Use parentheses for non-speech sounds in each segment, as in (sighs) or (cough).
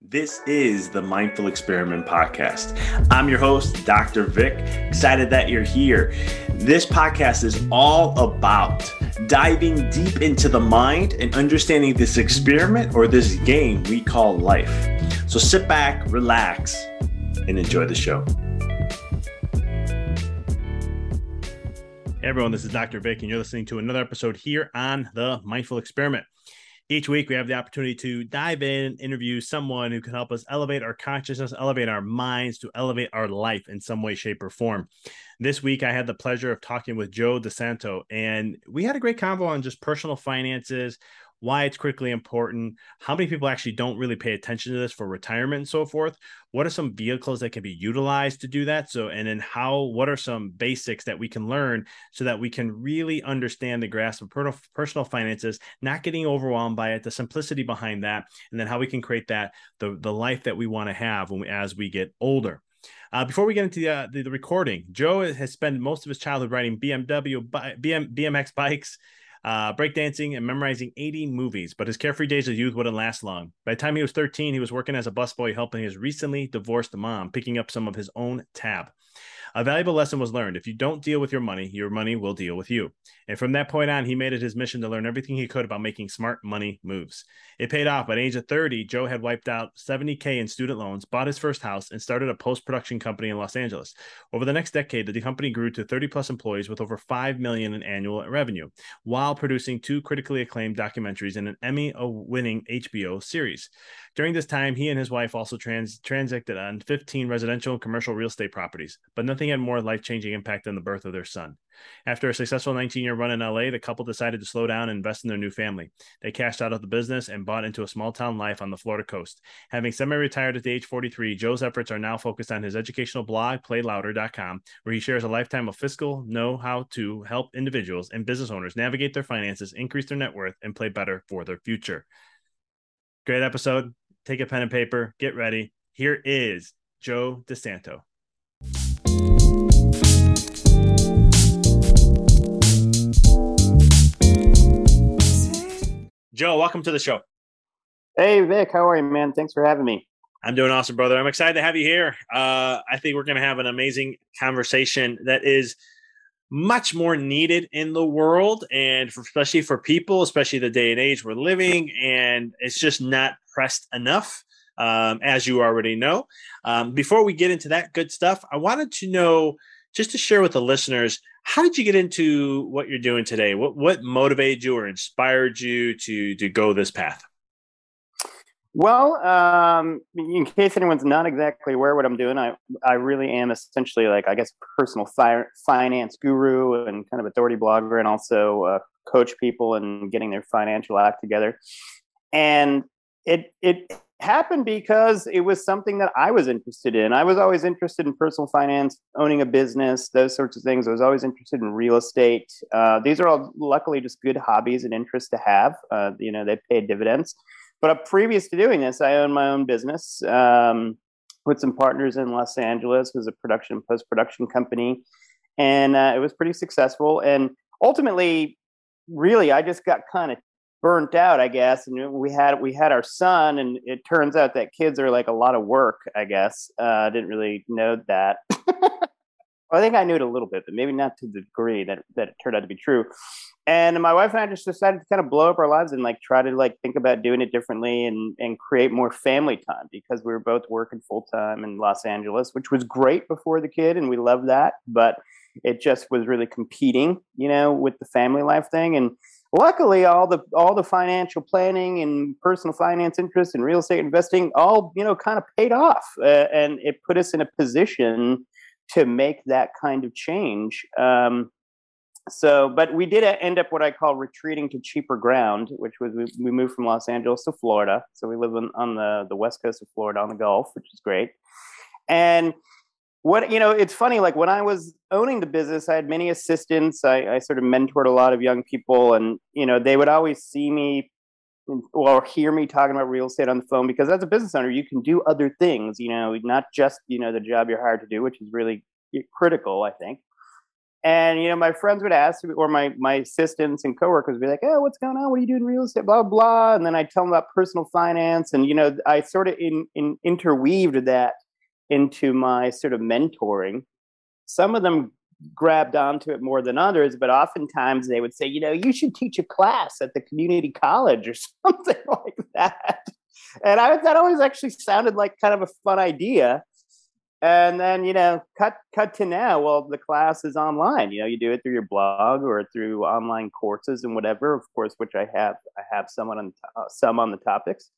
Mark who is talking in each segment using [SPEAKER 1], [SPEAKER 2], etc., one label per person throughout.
[SPEAKER 1] This is the Mindful Experiment Podcast. I'm your host, Dr. Vic. Excited that you're here. This podcast is all about diving deep into the mind and understanding this experiment or this game we call life. So sit back, relax, and enjoy the show. Hey everyone, this is Dr. Vic, and you're listening to another episode here on the Mindful Experiment. Each week, we have the opportunity to dive in, interview someone who can help us elevate our consciousness, elevate our minds, to elevate our life in some way, shape, or form. This week, I had the pleasure of talking with Joe DiSanto, and we had a great convo on just personal finances, why it's critically important, how many people actually don't really pay attention to this for retirement and so forth. What are some vehicles that can be utilized to do that? So, and then how, what are some basics that we can learn so that we can really understand the grasp of personal finances, not getting overwhelmed by it, the simplicity behind that, and then how we can create that, the, the life that we want to have when we, as we get older. Uh, before we get into the, uh, the, the recording, Joe has spent most of his childhood riding BMW, BM, BMX bikes, uh, breakdancing, and memorizing 80 movies. But his carefree days of youth wouldn't last long. By the time he was 13, he was working as a busboy helping his recently divorced mom, picking up some of his own tab. A valuable lesson was learned. If you don't deal with your money, your money will deal with you. And from that point on, he made it his mission to learn everything he could about making smart money moves. It paid off. By the age of 30, Joe had wiped out 70K in student loans, bought his first house, and started a post production company in Los Angeles. Over the next decade, the company grew to 30 plus employees with over 5 million in annual revenue, while producing two critically acclaimed documentaries and an Emmy winning HBO series. During this time, he and his wife also trans- transacted on 15 residential and commercial real estate properties, but nothing had more life changing impact than the birth of their son. After a successful 19 year run in LA, the couple decided to slow down and invest in their new family. They cashed out of the business and bought into a small town life on the Florida coast. Having semi retired at the age 43, Joe's efforts are now focused on his educational blog, playlouder.com, where he shares a lifetime of fiscal know how to help individuals and business owners navigate their finances, increase their net worth, and play better for their future. Great episode take a pen and paper, get ready. Here is Joe DiSanto. Joe, welcome to the show.
[SPEAKER 2] Hey, Vic, how are you, man? Thanks for having me.
[SPEAKER 1] I'm doing awesome, brother. I'm excited to have you here. Uh, I think we're going to have an amazing conversation that is much more needed in the world and for, especially for people especially the day and age we're living and it's just not pressed enough um, as you already know. Um, before we get into that good stuff i wanted to know just to share with the listeners how did you get into what you're doing today? What what motivated you or inspired you to to go this path?
[SPEAKER 2] Well, um, in case anyone's not exactly aware what I'm doing, I I really am essentially like I guess personal fi- finance guru and kind of authority blogger, and also uh, coach people and getting their financial act together. And it it happened because it was something that I was interested in. I was always interested in personal finance, owning a business, those sorts of things. I was always interested in real estate. Uh, these are all luckily just good hobbies and interests to have. Uh, you know, they pay dividends. But previous to doing this, I owned my own business um, with some partners in Los Angeles. It was a production post production company, and uh, it was pretty successful. And ultimately, really, I just got kind of burnt out, I guess. And we had we had our son, and it turns out that kids are like a lot of work. I guess uh, I didn't really know that. (laughs) I think I knew it a little bit, but maybe not to the degree that that it turned out to be true. And my wife and I just decided to kind of blow up our lives and like try to like think about doing it differently and and create more family time because we were both working full time in Los Angeles, which was great before the kid, and we loved that, but it just was really competing, you know, with the family life thing. And luckily, all the all the financial planning and personal finance interest and real estate investing all you know kind of paid off, uh, and it put us in a position to make that kind of change. Um, so, but we did end up what I call retreating to cheaper ground, which was we, we moved from Los Angeles to Florida. So we live on, on the, the west coast of Florida on the Gulf, which is great. And what, you know, it's funny, like when I was owning the business, I had many assistants. I, I sort of mentored a lot of young people, and, you know, they would always see me or hear me talking about real estate on the phone because as a business owner, you can do other things, you know, not just, you know, the job you're hired to do, which is really critical, I think. And you know, my friends would ask me, or my my assistants and coworkers would be like, "Oh, what's going on? What are you doing in real estate? Blah blah." And then I tell them about personal finance, and you know, I sort of in, in interweaved that into my sort of mentoring. Some of them grabbed onto it more than others, but oftentimes they would say, "You know, you should teach a class at the community college or (laughs) something like that." And I that always actually sounded like kind of a fun idea and then you know cut cut to now well the class is online you know you do it through your blog or through online courses and whatever of course which i have i have some on uh, some on the topics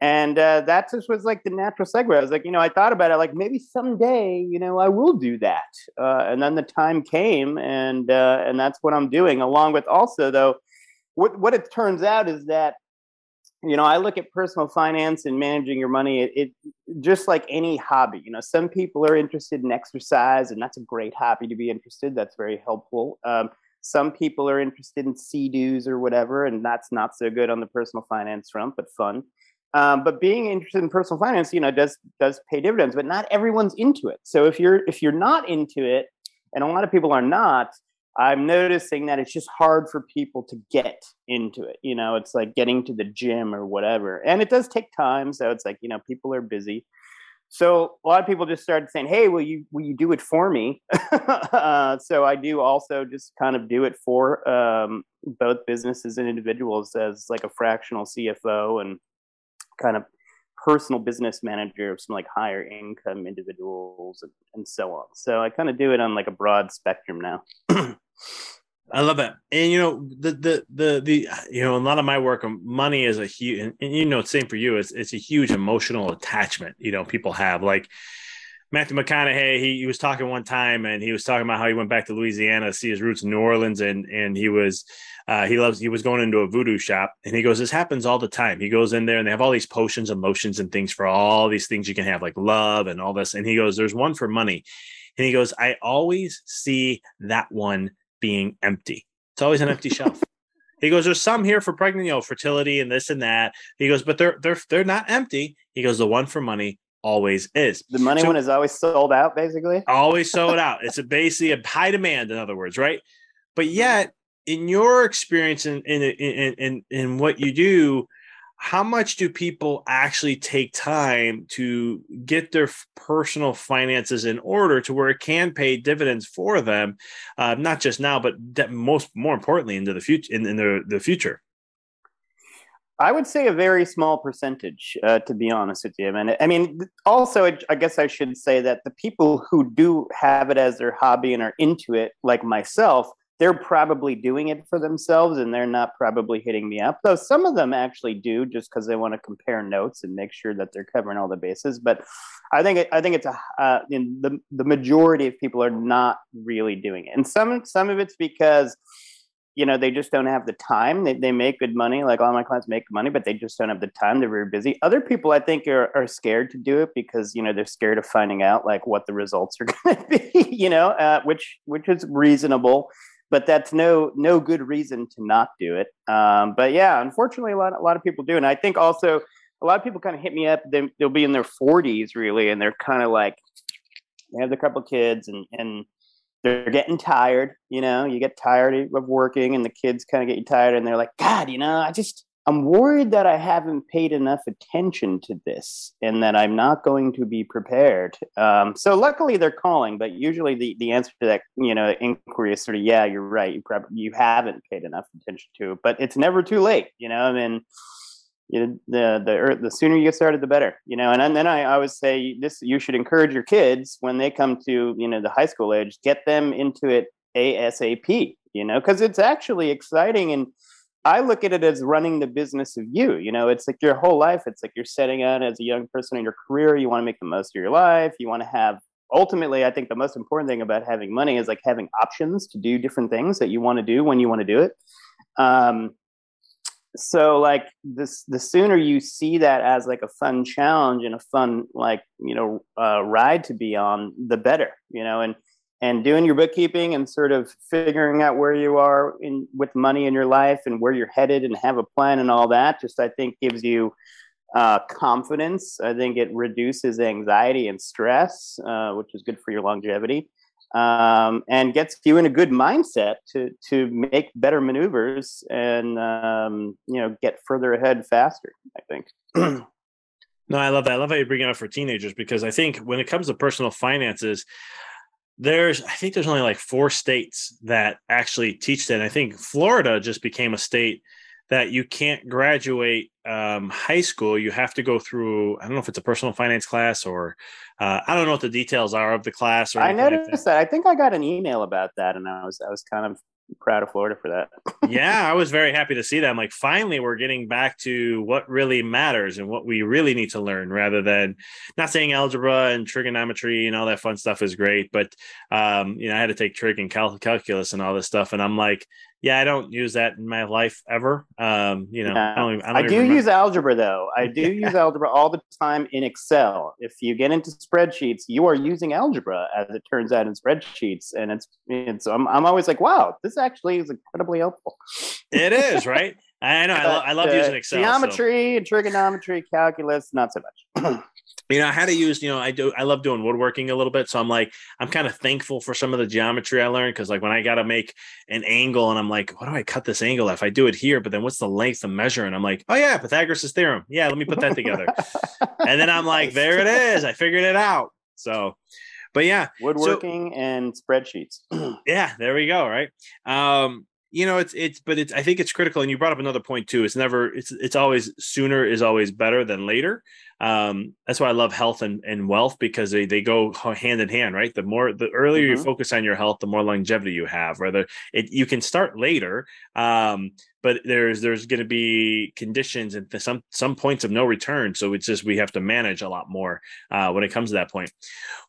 [SPEAKER 2] and uh, that just was like the natural segue. I was like you know i thought about it like maybe someday you know i will do that. Uh, and then the time came and uh, and that's what i'm doing. Along with also though what what it turns out is that you know i look at personal finance and managing your money it, it, just like any hobby you know some people are interested in exercise and that's a great hobby to be interested that's very helpful. Um, some people are interested in sea-doos or whatever and that's not so good on the personal finance front but fun um, but being interested in personal finance you know does does pay dividends but not everyone's into it so if you're if you're not into it and a lot of people are not I'm noticing that it's just hard for people to get into it. You know, it's like getting to the gym or whatever. And it does take time. So it's like, you know, people are busy. So a lot of people just started saying, "Hey, will you will you do it for me?" (laughs) uh, so I do also just kind of do it for um, both businesses and individuals as like a fractional CFO and kind of personal business manager of some like higher income individuals and, and so on. So I kind of do it on like a broad spectrum now. (clears throat)
[SPEAKER 1] I love that. And you know, the the the the you know, a lot of my work um, money is a huge and, and, you know, same for you, it's it's a huge emotional attachment, you know, people have like Matthew McConaughey, he, he was talking one time and he was talking about how he went back to Louisiana to see his roots in New Orleans and and he was uh, he loves he was going into a voodoo shop and he goes, This happens all the time. He goes in there and they have all these potions, emotions, and things for all these things you can have, like love and all this. And he goes, There's one for money. And he goes, I always see that one being empty. It's always an empty shelf. (laughs) He goes, "There's some here for pregnant, you know, fertility and this and that." He goes, "But they're they're they're not empty." He goes, "The one for money always is.
[SPEAKER 2] The money so, one is always sold out, basically.
[SPEAKER 1] Always sold out. It's a basically a high demand, in other words, right? But (laughs) yet, in your experience in in in in, in what you do, how much do people actually take time to get their personal finances in order to where it can pay dividends for them uh, not just now but most more importantly into the future in, in the, the future
[SPEAKER 2] I would say a very small percentage, uh, to be honest with you. And I mean, also, I guess I should say that the people who do have it as their hobby and are into it, like myself, they're probably doing it for themselves and they're not probably hitting me up. Though some of them actually do just because they want to compare notes and make sure that they're covering all the bases. But I think I think it's a uh, in the the majority of people are not really doing it, and some some of it's because you know they just don't have the time they, they make good money like all my clients make money but they just don't have the time they're very busy other people i think are, are scared to do it because you know they're scared of finding out like what the results are (laughs) going to be you know uh, which which is reasonable but that's no no good reason to not do it um, but yeah unfortunately a lot, a lot of people do and i think also a lot of people kind of hit me up they, they'll be in their 40s really and they're kind of like they have a couple kids and and they're getting tired. You know, you get tired of working, and the kids kind of get you tired, and they're like, God, you know, I just I'm worried that I haven't paid enough attention to this, and that I'm not going to be prepared. Um, so luckily, they're calling, but usually the the answer to that you know inquiry is sort of, yeah, you're right, you probably you haven't paid enough attention to it, but it's never too late. You know, I mean you know, the the the sooner you get started, the better. You know, and, and then I always say this: you should encourage your kids when they come to you know the high school age, get them into it ASAP. You know, because it's actually exciting, and I look at it as running the business of you. You know, it's like your whole life. It's like you're setting out as a young person in your career. You want to make the most of your life. You want to have ultimately, I think the most important thing about having money is like having options to do different things that you want to do when you want to do it. Um, so like this the sooner you see that as like a fun challenge and a fun like you know uh, ride to be on the better you know and and doing your bookkeeping and sort of figuring out where you are in with money in your life and where you're headed and have a plan and all that just i think gives you uh, confidence i think it reduces anxiety and stress uh, which is good for your longevity um, and gets you in a good mindset to to make better maneuvers and um, you know get further ahead faster. I think. (clears throat)
[SPEAKER 1] no, I love that. I love how you bring it up for teenagers because I think when it comes to personal finances, there's I think there's only like four states that actually teach that. And I think Florida just became a state that you can't graduate um, high school. You have to go through. I don't know if it's a personal finance class or uh, I don't know what the details are of the class. Or
[SPEAKER 2] I noticed like that. that. I think I got an email about that, and I was I was kind of proud of Florida for that.
[SPEAKER 1] yeah, I was very happy to see that. I'm like, finally, we're getting back to what really matters and what we really need to learn, rather than not saying algebra and trigonometry and all that fun stuff is great, but um, you know, I had to take trig and cal- calculus and all this stuff, and I'm like, yeah, I don't use that in my life ever. Um, you know,
[SPEAKER 2] yeah. I, don't, I, don't I do use algebra though. I do (laughs) use algebra all the time in Excel. If you get into spreadsheets, you are using algebra as it turns out in spreadsheets, and it's it's. I'm I'm always like, wow, this actually is incredibly helpful.
[SPEAKER 1] It is right. I know. I, lo- I love using Excel.
[SPEAKER 2] Geometry so. and trigonometry, calculus, not so much. (clears throat)
[SPEAKER 1] you know, I had to use, you know, I do, I love doing woodworking a little bit. So I'm like, I'm kind of thankful for some of the geometry I learned. Cause like when I got to make an angle and I'm like, what do I cut this angle if I do it here? But then what's the length of measure? And I'm like, oh yeah, Pythagoras' theorem. Yeah, let me put that together. (laughs) and then I'm like, there it is. I figured it out. So, but yeah,
[SPEAKER 2] woodworking so, and spreadsheets. (clears throat)
[SPEAKER 1] yeah, there we go. Right. Um, you know it's it's but it's i think it's critical and you brought up another point too it's never it's it's always sooner is always better than later um, that's why I love health and, and wealth because they, they go hand in hand, right? The more the earlier mm-hmm. you focus on your health, the more longevity you have. whether it you can start later, um, but there's there's going to be conditions and some some points of no return. So it's just we have to manage a lot more uh, when it comes to that point.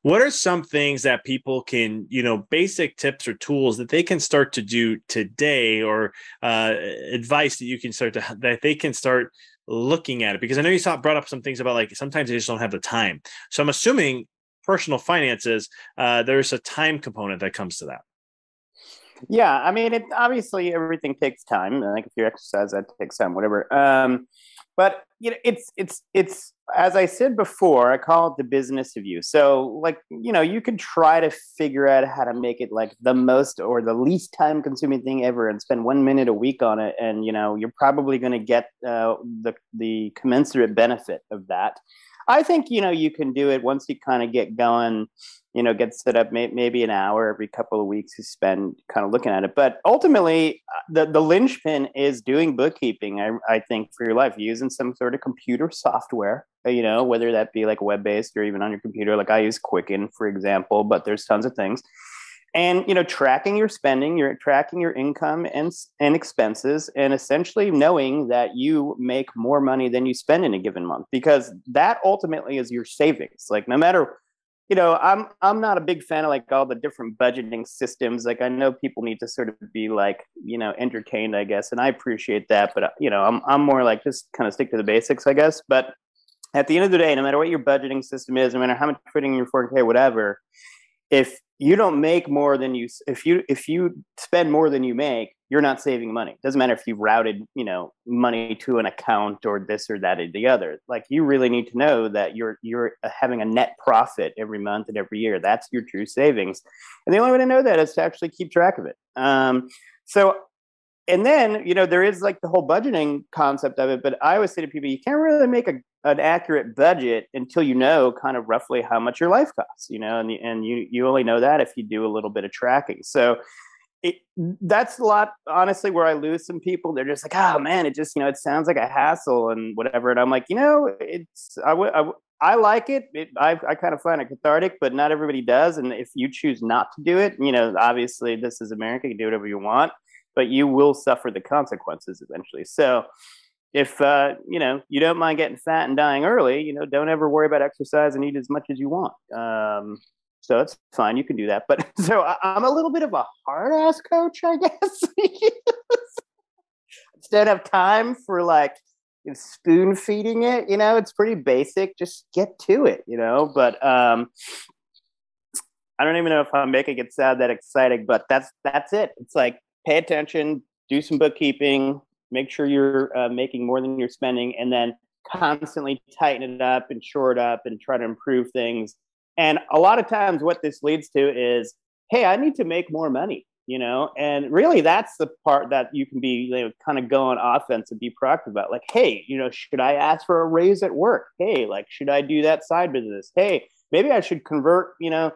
[SPEAKER 1] What are some things that people can you know basic tips or tools that they can start to do today, or uh, advice that you can start to that they can start looking at it? Because I know you saw brought up some things about like sometimes they just don't have the time. So I'm assuming personal finances, uh, there's a time component that comes to that.
[SPEAKER 2] Yeah, I mean, it obviously everything takes time. Like if you exercise, that takes time, whatever. Um, but you know, it's it's it's as I said before, I call it the business of you. So, like, you know, you could try to figure out how to make it like the most or the least time consuming thing ever and spend one minute a week on it. And, you know, you're probably going to get uh, the, the commensurate benefit of that. I think, you know, you can do it once you kind of get going you know, get set up may, maybe an hour every couple of weeks to spend kind of looking at it. But ultimately, uh, the, the linchpin is doing bookkeeping, I, I think, for your life, using some sort of computer software, Uh, you know, whether that be like web based or even on your computer. Like I use Quicken, for example, but there's tons of things. and you know tracking your spending you're tracking your income and and expenses and essentially knowing that you make more money than you spend in a given month because that ultimately is your savings like no matter you know i'm i'm not a big fan of like all the different budgeting systems like i know people need to sort of be like you know entertained i guess and i appreciate that but uh, you know i'm i'm more like just kind of stick to the basics i guess but at the end of the day no matter what your budgeting system is no matter how much you're putting in your 4k whatever if you don't make more than you if you if you spend more than you make you're not saving money. It doesn't matter if you've routed you know money to an account or this or that or the other. Like you really need to know that you're you're having a net profit every month and every year. That's your true savings. And the only way to know that is to actually keep track of it. Um, so and then you know there is like the whole budgeting concept of it but i always say to people you can't really make a, an accurate budget until you know kind of roughly how much your life costs you know and, and you you only know that if you do a little bit of tracking so it, that's a lot honestly where i lose some people they're just like oh man it just you know it sounds like a hassle and whatever and i'm like you know it's i I like it. it I, I kind of find it cathartic, but not everybody does. And if you choose not to do it, you know, obviously this is America. You can do whatever you want but you will suffer the consequences eventually. So if uh, you know you don't mind getting fat and dying early, you know, don't ever worry about exercise and eat as much as you want. Um, so it's fine, you can do that. But (laughs) so I, am a little bit of a hard ass coach, I (laughs) guess. Just don't have time for like spoon feeding it. You know, it's pretty basic. Just get to it. You know, but um, I don't even know if I'm making it sound that exciting, but that's that's it. It's like pay attention, do some bookkeeping, make sure you're uh, making more than you're spending, and then constantly tighten it up and shore it up and try to improve things. And a lot of times, what this leads to is, hey, I need to make more money, you know. And really, that's the part that you can be you know, kind of go on offense and be proactive about. Like, hey, you know, should I ask for a raise at work? Hey, like, should I do that side business? Hey, maybe I should convert, you know,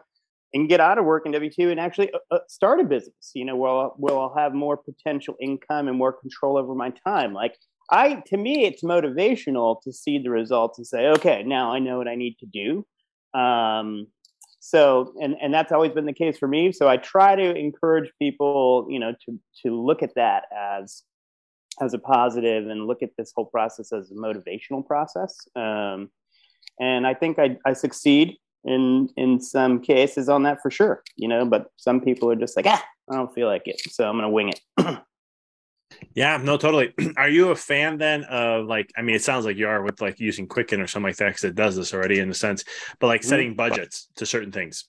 [SPEAKER 2] and get out of work in W two and actually uh, uh, start a business. You know, where I'll, where I'll have more potential income and more control over my time. Like I, to me, it's motivational to see the results and say, okay, now I know what I need to do. Um, so, and and that's always been the case for me. So I try to encourage people, you know, to to look at that as as a positive and look at this whole process as a motivational process. Um, and I think I, I succeed in in some cases on that for sure you know but some people are just like ah i don't feel like it so i'm gonna wing it (clears throat)
[SPEAKER 1] yeah no totally (clears throat) are you a fan then of like i mean it sounds like you are with like using quicken or something like that because it does this already in a sense but like mm-hmm. setting budgets to certain things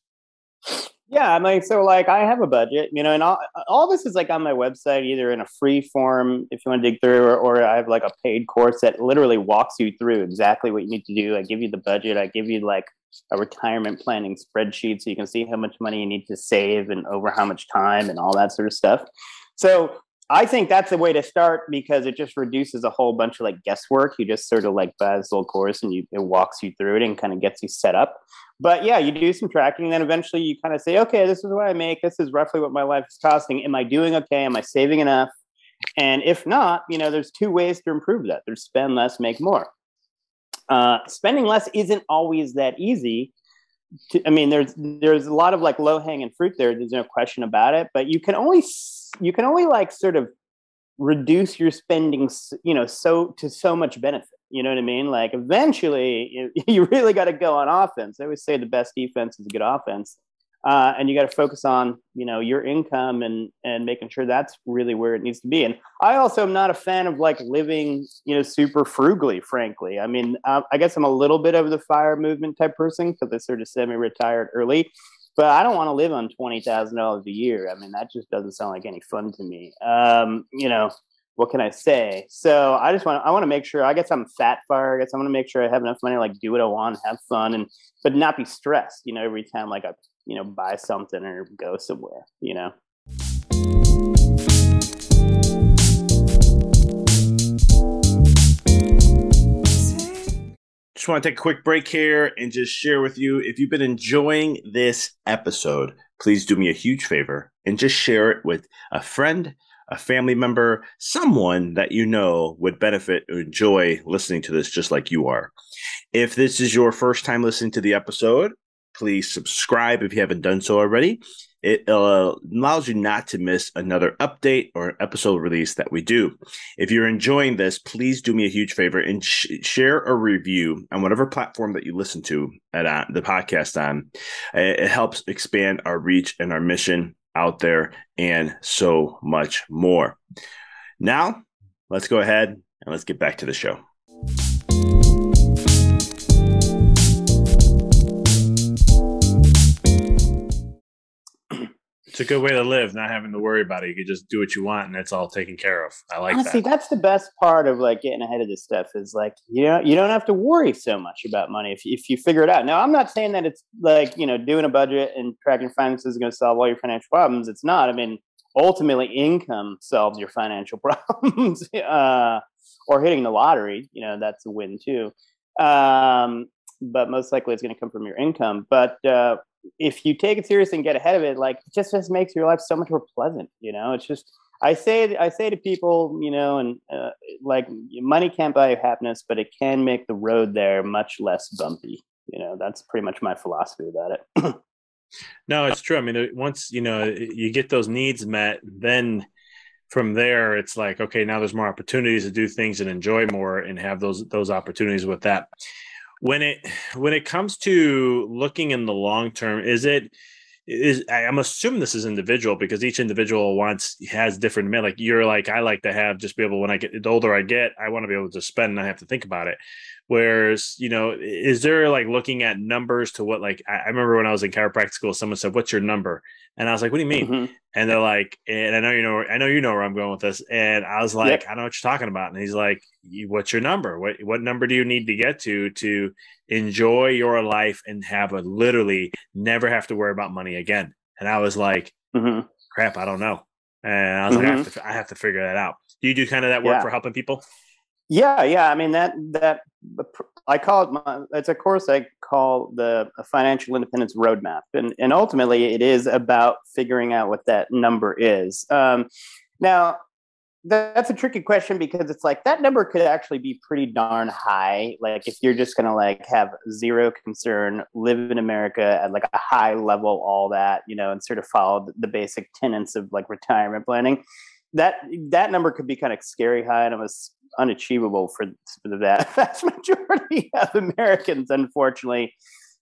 [SPEAKER 2] yeah, I'm like so like I have a budget, you know, and all all this is like on my website, either in a free form if you want to dig through, or, or I have like a paid course that literally walks you through exactly what you need to do. I give you the budget, I give you like a retirement planning spreadsheet so you can see how much money you need to save and over how much time and all that sort of stuff. So I think that's the way to start because it just reduces a whole bunch of like guesswork. You just sort of like buy this little course and you it walks you through it and kind of gets you set up. But yeah, you do some tracking, then eventually you kind of say, okay, this is what I make. This is roughly what my life is costing. Am I doing okay? Am I saving enough? And if not, you know, there's two ways to improve that. There's spend less, make more. Uh, spending less isn't always that easy. To, I mean, there's there's a lot of like low hanging fruit there. There's no question about it. But you can only you can only like sort of reduce your spending, you know, so to so much benefit. You know what I mean? Like eventually, you, (laughs) you really got to go on offense. I always say the best defense is a good offense, uh, and you got to focus on you know your income and and making sure that's really where it needs to be. And I also am not a fan of like living you know super frugally. Frankly, I mean, uh, I guess I'm a little bit of the fire movement type person because I sort of semi-retired early but I don't want to live on twenty thousand dollars a year. I mean, that just doesn't sound like any fun to me. Um, you know, what can I say? So I just want I want to make sure. I guess I'm fat fire. I guess I want to make sure I have enough money to like do what I want, have fun, and but not be stressed. You know, every time like I you know buy something or go somewhere. You know.
[SPEAKER 1] Just want to take a quick break here and just share with you if you've been enjoying this episode, please do me a huge favor and just share it with a friend a family member, someone that you know would benefit or enjoy listening to this just like you are. If this is your first time listening to the episode, please subscribe if you haven't done so already. It uh, allows you not to miss another update or episode release that we do. If you're enjoying this, please do me a huge favor and sh- share a review on whatever platform that you listen to at uh, the podcast on. It, it helps expand our reach and our mission out there and so much more. Now, let's go ahead and let's get back to the show. It's a good way to live, not having to worry about it. You can just do what you want, and it's all taken care of. I like
[SPEAKER 2] Honestly,
[SPEAKER 1] that.
[SPEAKER 2] that's the best part of like getting ahead of this stuff. Is like you know you don't have to worry so much about money if if you figure it out. Now, I'm not saying that it's like you know doing a budget and tracking finances is going to solve all your financial problems. It's not. I mean, ultimately, income solves your financial (laughs) problems. uh, or hitting the lottery, you know, that's a win too. Um, but most likely, it's going to come from your income. But uh, if you take it seriously and get ahead of it, like it just just makes your life so much more pleasant. You know, it's just I say I say to people, you know, and uh, like money can't buy you happiness, but it can make the road there much less bumpy. You know, that's pretty much my philosophy about it. (clears throat)
[SPEAKER 1] no, it's true. I mean, once you know you get those needs met, then from there it's like okay, now there's more opportunities to do things and enjoy more and have those those opportunities with that when it (sighs) when it comes to looking in the long term is it is i'm assuming this is individual because each individual wants has different men. like you're like i like to have just be able when i get the older i get i want to be able to spend and i have to think about it whereas you know is there like looking at numbers to what like i, I remember when i was in chiropractic school someone said what's your number and i was like what do you mean mm-hmm. and they're like and i know you know i know you know where i'm going with this and i was like yep. i know what you're talking about and he's like what's your number what what number do you need to get to to enjoy your life and have a literally never have to worry about money again and i was like mm-hmm. crap i don't know and i was mm-hmm. like I have, mm-hmm. to, I have to figure that out do you do kind of that work yeah. for helping people
[SPEAKER 2] yeah yeah i mean that that i call it my, it's a course i call the financial independence roadmap and and ultimately it is about figuring out what that number is um, now that's a tricky question because it's like that number could actually be pretty darn high. Like if you're just gonna like have zero concern, live in America at like a high level, all that, you know, and sort of follow the basic tenets of like retirement planning. That that number could be kind of scary high and was unachievable for, for the (laughs) vast majority of Americans, unfortunately.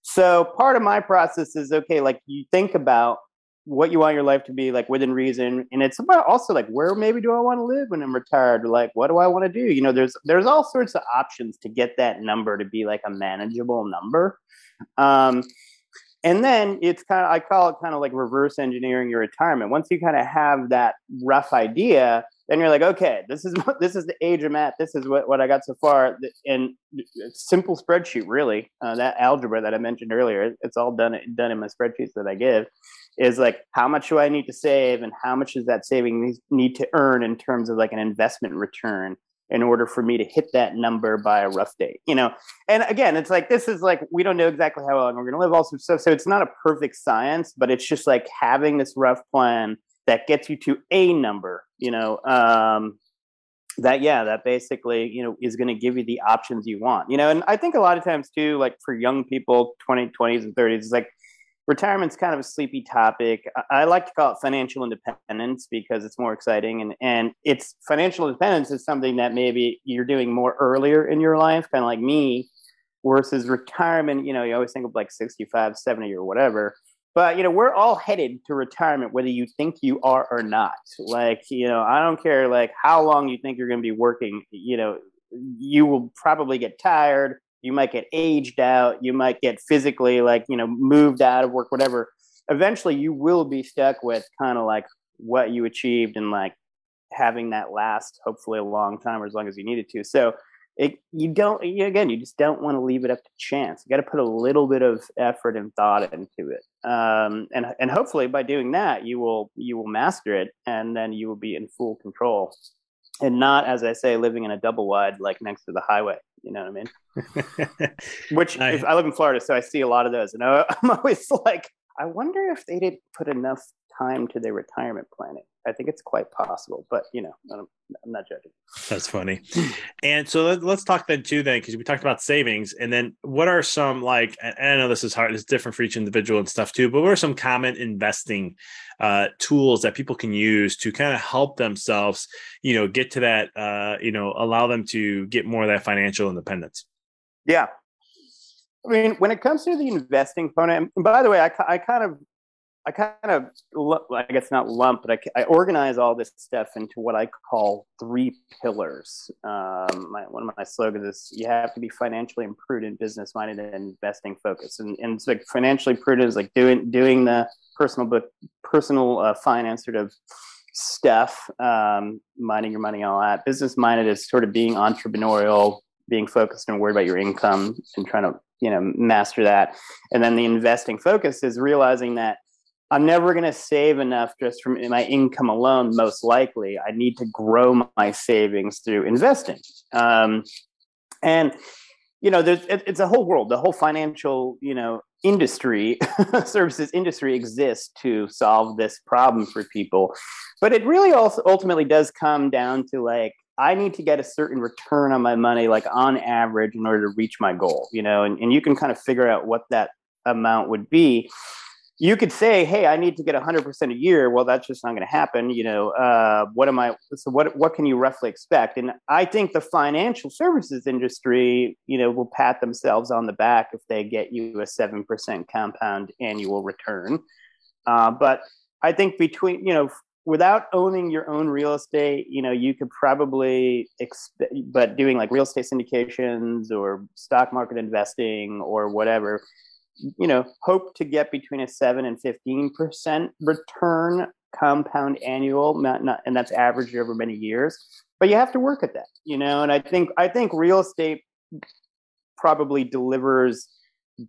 [SPEAKER 2] So part of my process is okay, like you think about what you want your life to be like within reason. And it's about also like where maybe do i want to live when i'm retired? Like what do i want to do? You know there's there's all sorts of options to get that number to be like a manageable number. Um and then it's kind of i call it kind of like reverse engineering your retirement. Once you kind of have that rough idea then you're like okay this is (laughs) what this is the age i'm at this is what, what i got so far and simple spreadsheet really uh, that algebra that i mentioned earlier it's all done done in my spreadsheets that i give is like how much do I need to save and how much does that saving need to earn in terms of like an investment return in order for me to hit that number by a rough date, you know? And again, it's like, this is like, we don't know exactly how long we're going to live, All also stuff. So it's not a perfect science, but it's just like having this rough plan that gets you to a number, you know, um, that, yeah, that basically, you know, is going to give you the options you want, you know? And I think a lot of times too, like for young people, 20, 20s and 30s, it's like, retirement's kind of a sleepy topic. I like to call it financial independence because it's more exciting and and it's financial independence is something that maybe you're doing more earlier in your life, kind of like me, versus retirement, you know, you always think of like 65, 70 or whatever. But you know, we're all headed to retirement whether you think you are or not. Like, you know, I don't care like how long you think you're going to be working, you know, you will probably get tired you might get aged out you might get physically like you know moved out of work whatever eventually you will be stuck with kind of like what you achieved and like having that last hopefully a long time or as long as you needed to so it, you don't you, again you just don't want to leave it up to chance you got to put a little bit of effort and thought into it um, and and hopefully by doing that you will you will master it and then you will be in full control and not as i say living in a double wide like next to the highway you know what I mean? (laughs) Which I, I live in Florida, so I see a lot of those, and I, (laughs) I'm always like, I wonder if they didn't put enough time to their retirement planning. I think it's quite possible, but you know, I'm, I'm not judging.
[SPEAKER 1] That's funny. and so let, us talk then too, then because we talked about savings, and then what are some like? I know this is hard; it's different for each individual and stuff too. But what are some common investing uh, tools that people can use to kind of help themselves, you know, get to that, uh, you know, allow them to get more of that financial independence?
[SPEAKER 2] Yeah, I mean, when it comes to the investing component, and by the way, I, I kind of I kind of, I guess not lump, but I, I, organize all this stuff into what I call three pillars. Um, my, one of my slogans is you have to be financially prudent, business minded, and investing focused. And, and it's like financially prudent is like doing doing the personal book, personal uh, finance sort of stuff, um, minding your money, all that. Business minded is sort of being entrepreneurial, being focused and worried about your income and trying to you know master that. And then the investing focus is realizing that I'm never going to save enough just from my income alone. Most likely, I need to grow my savings through investing. Um, and you know, there's it, it's a whole world. The whole financial, you know, industry, (laughs) services industry exists to solve this problem for people. But it really also ultimately does come down to like I need to get a certain return on my money, like on average, in order to reach my goal. You know, and, and you can kind of figure out what that amount would be you could say, "Hey, I need to get 100% a year." Well, that's just not going to happen. You know, uh, what am I? So, what what can you roughly expect? And I think the financial services industry, you know, will pat themselves on the back if they get you a seven percent compound annual return. Uh, but I think between you know, without owning your own real estate, you know, you could probably expect, but doing like real estate syndications or stock market investing or whatever you know, hope to get between a seven and fifteen percent return compound annual, not, not, and that's averaged over many years. But you have to work at that, you know. And I think I think real estate probably delivers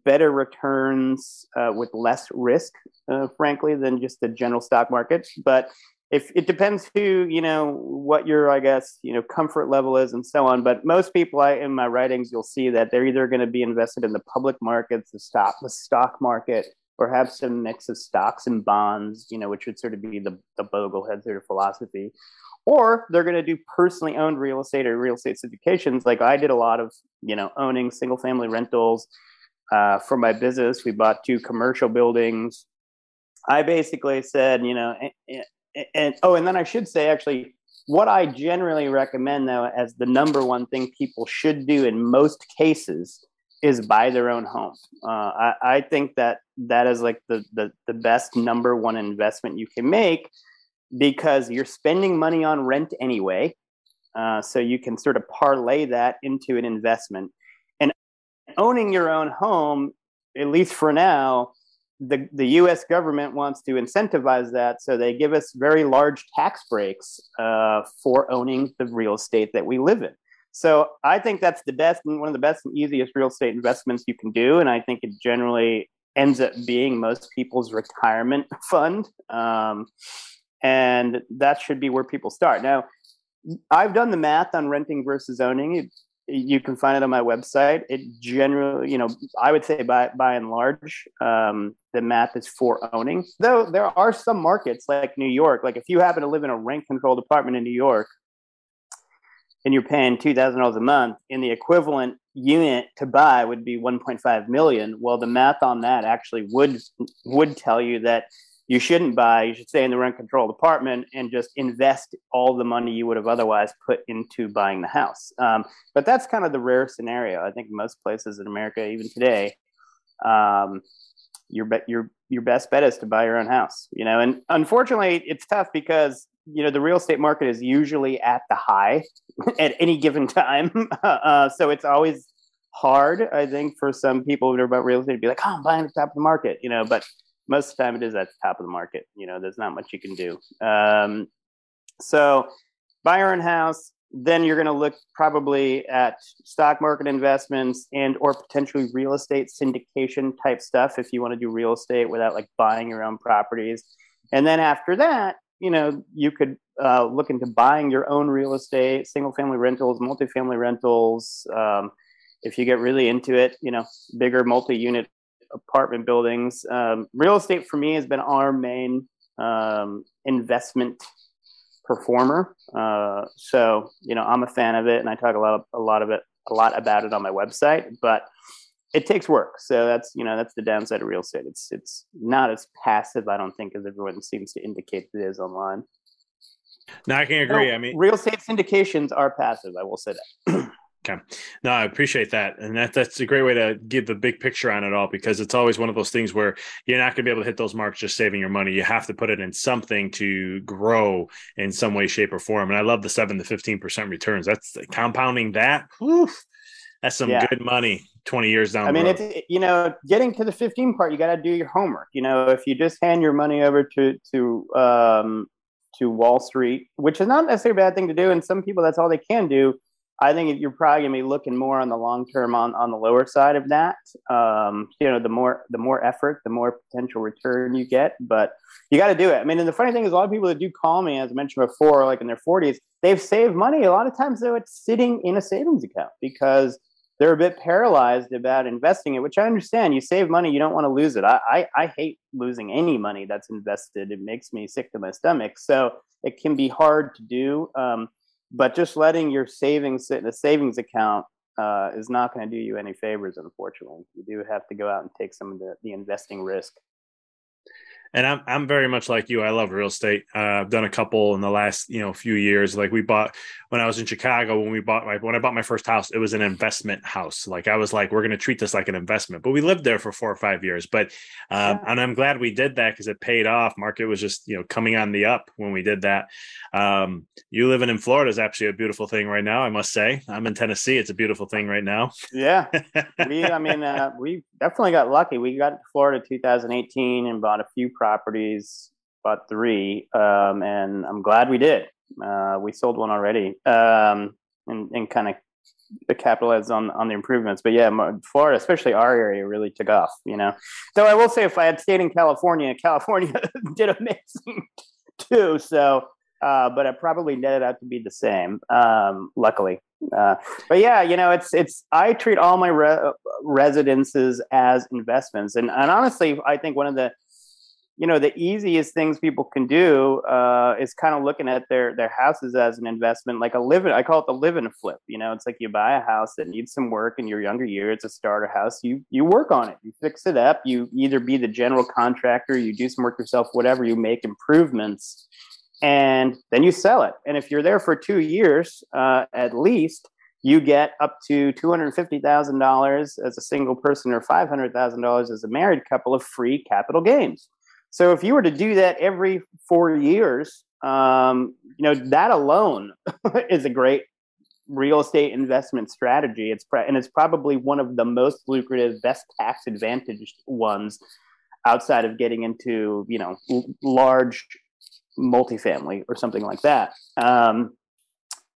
[SPEAKER 2] better returns uh, with less risk, uh, frankly, than just the general stock market. But if it depends who you know what your i guess you know comfort level is and so on but most people I, in my writings you'll see that they're either going to be invested in the public markets the stock the stock market or have some mix of stocks and bonds you know which would sort of be the the boglehead sort of philosophy. Or they're going to do personally owned real estate or real estate syndications. Like i did a lot of you know owning single family rentals uh, for my business. We bought two commercial buildings. I basically said, you know, and oh, and then I should say actually, what I generally recommend though, as the number one thing people should do in most cases, is buy their own home. Uh, I, I, think that that is like the, the the best number one investment you can make because you're spending money on rent anyway, uh, so you can sort of parlay that into an investment. And owning your own home, at least for now, the, the US government wants to incentivize that, so they give us very large tax breaks uh, for owning the real estate that we live in. So I think that's the best and one of the best and easiest real estate investments you can do. And I think it generally ends up being most people's retirement (laughs) fund. Um, and that should be where people start. Now, I've done the math on renting versus owning you can find it on my website. It generally, you know, I would say by by and large, um, the math is for owning. Though there are some markets like New York, like if you happen to live in a rent controlled apartment in New York, and you're paying two thousand dollars a month, and the equivalent unit to buy would be one point five million. Well, the math on that actually would would tell you that you shouldn't buy. You should stay in the rent controlled apartment and just invest all the money you would have otherwise put into buying the house. Um, but that's kind of the rare scenario. I think most places in America, even today, um, your your your best bet is to buy your own house. You know, and unfortunately, it's tough because you know the real estate market is usually at the high (laughs) at any given time. (laughs) uh, so it's always hard, I think, for some people who know about real estate to be like, "Oh, I'm buying at the top of the market," you know, but most of the time it is at the top of the market. You know, there's not much you can do. Um, so buy your own house, then you're going to look probably at stock market investments and or potentially real estate syndication type stuff if you want to do real estate without like buying your own properties. And then after that, you know, you could uh, look into buying your own real estate, single family rentals, multifamily rentals. Um, if you get really into it, you know, bigger multi unit apartment buildings. Um, real estate for me has been our main um, investment performer. Uh, so you know, I'm a fan of it, and I talk a lot of, a lot of it a lot about it on my website. But it takes work. So that's you know that's the downside of real estate. It's it's not as passive, I don't think, as everyone seems to indicate it is online.
[SPEAKER 1] No, I can agree. I mean,
[SPEAKER 2] real estate syndications are passive. I will say that. (clears throat)
[SPEAKER 1] Okay. No, I appreciate that. And that that's a great way to give the big picture on it all because it's always one of those things where you're not going to be able to hit those marks just saving your money. You have to put it in something to grow in some way, shape, or form. And I love the seven to 15% returns. That's compounding that. Whew, that's some yeah. good money 20 years down I
[SPEAKER 2] mean,
[SPEAKER 1] road.
[SPEAKER 2] it's, you know, getting to the 15 part, you got to do your homework. You know, if you just hand your money over to, to, um, to Wall Street, which is not necessarily a bad thing to do. And some people, that's all they can do I think you're probably gonna be looking more on the long term on on the lower side of that. Um, you know, the more the more effort, the more potential return you get. But you got to do it. I mean, and the funny thing is, a lot of people that do call me, as I mentioned before, like in their 40s, they've saved money. A lot of times, though, it's sitting in a savings account because they're a bit paralyzed about investing it, which I understand. You save money, you don't want to lose it. I, I, I hate losing any money that's invested. It makes me sick to my stomach. So it can be hard to do. Um, but just letting your savings sit in a savings account uh, is not going to do you any favors, unfortunately. You do have to go out and take some of the, the investing risk
[SPEAKER 1] and I'm I'm very much like you. I love real estate. Uh, I've done a couple in the last you know few years. Like we bought when I was in Chicago when we bought my when I bought my first house. It was an investment house. Like I was like, we're going to treat this like an investment. But we lived there for four or five years. But um, yeah. and I'm glad we did that because it paid off. Market was just you know coming on the up when we did that. Um, you living in Florida is actually a beautiful thing right now. I must say. I'm in Tennessee. It's a beautiful thing right now.
[SPEAKER 2] Yeah, (laughs) we. I mean, uh, we definitely got lucky. We got to Florida 2018 and bought a few properties, bought three, um, and I'm glad we did. Uh, we sold one already, um, and, and kind of capitalized on on the improvements. But yeah, Florida, especially our area, really took off. You know, though I will say, if I had stayed in California, (laughs) California (laughs) did amazing too. So, uh, but it probably netted out to be the same. Um, luckily, uh, but yeah, you know, it's it's. I treat all my re- residences as investments, and and honestly, I think one of the you know the easiest things people can do uh, is kind of looking at their their houses as an investment like a live i call it the live and flip you know? It's like you buy a house that needs some work in your younger years it's a starter house. You you work on it. You fix it up. You either be the general contractor you do some work yourself whatever you make improvements and then you sell it and if you're there for two years uh, at least you get up to $250,000 as a single person or $500,000 as a married couple of free capital gains. So if you were to do that every four years, um, you know that alone (laughs) is a great real estate investment strategy. It's and it's probably one of the most lucrative, best tax advantaged ones outside of getting into you know l- large multifamily or something like that. Um,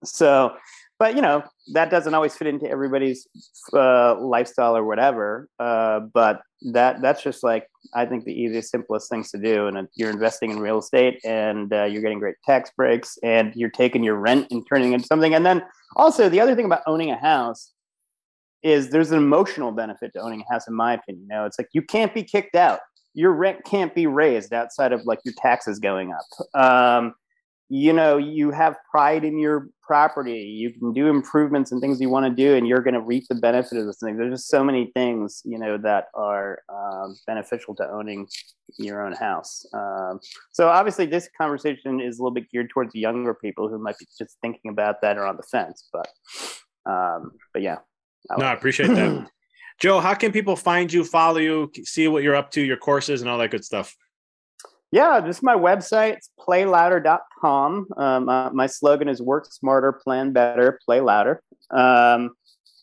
[SPEAKER 2] so but you know that doesn't always fit into everybody's uh, lifestyle or whatever. Uh, but that that's just like I think the easiest, simplest things to do. And you're investing in real estate, and uh, you're getting great tax breaks, and you're taking your rent and turning it into something. And then also the other thing about owning a house is there's an emotional benefit to owning a house, in my opinion. You know, it's like you can't be kicked out. Your rent can't be raised outside of like your taxes going up. Um, you know you have pride in your property. You can do improvements and things you want to do and you're going to reap the benefit of this thing there's just so many things you know that are um, beneficial to owning your own house. Um, so obviously this conversation is a little bit geared towards younger people who might be just thinking about that or on the fence but um, but yeah.
[SPEAKER 1] I no i appreciate that (clears throat) joe how can people find you follow you see what you're up to your courses and all that good stuff
[SPEAKER 2] yeah, this is my website. It's playlouder.com. Um, uh, my slogan is work smarter, plan better, play louder. Um,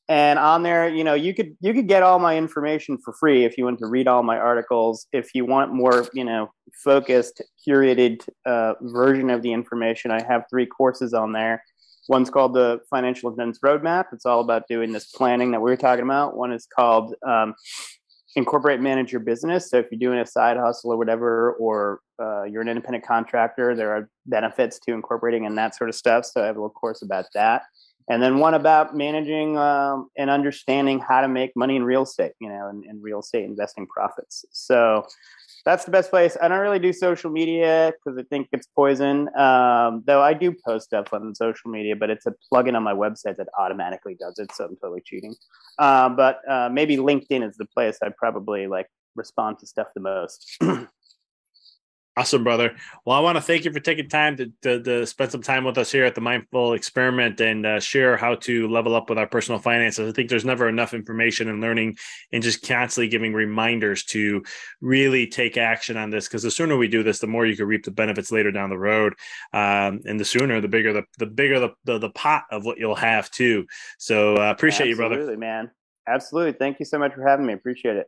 [SPEAKER 2] and on there, you know, you could you could get all my information for free if you want to read all my articles. If you want more, you know, focused, curated uh, version of the information, I have three courses on there. One's called the Financial Independence Roadmap. It's all about doing this planning that we were talking about. One is called um, incorporate manage your business. So if you're doing a side hustle or whatever, or uh, you're an independent contractor, there are benefits to incorporating and that sort of stuff. So I have a little course about that. And then one about managing um, and understanding how to make money in real estate, you know, and, and real estate investing profits. So that's the best place. I don't really do social media because I think it's poison. Um, though I do post stuff on social media, but it's a plugin on my website that automatically does it, so I'm totally cheating. Uh, but uh, maybe LinkedIn is the place I probably like respond to stuff the most. (clears throat)
[SPEAKER 1] Awesome, brother. Well, I want to thank you for taking time to, to, to spend some time with us here at the Mindful Experiment and uh, share how to level up with our personal finances. I think there's never enough information and learning and just constantly giving reminders to really take action on this because the sooner we do this, the more you can reap the benefits later down the road. Um, and the sooner, the bigger the, the bigger the, the, the pot of what you'll have too. So uh, appreciate
[SPEAKER 2] Absolutely,
[SPEAKER 1] you, brother.
[SPEAKER 2] Absolutely, man. Absolutely. Thank you so much for having me. Appreciate it.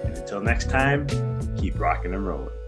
[SPEAKER 1] Until next time, keep rocking and rolling.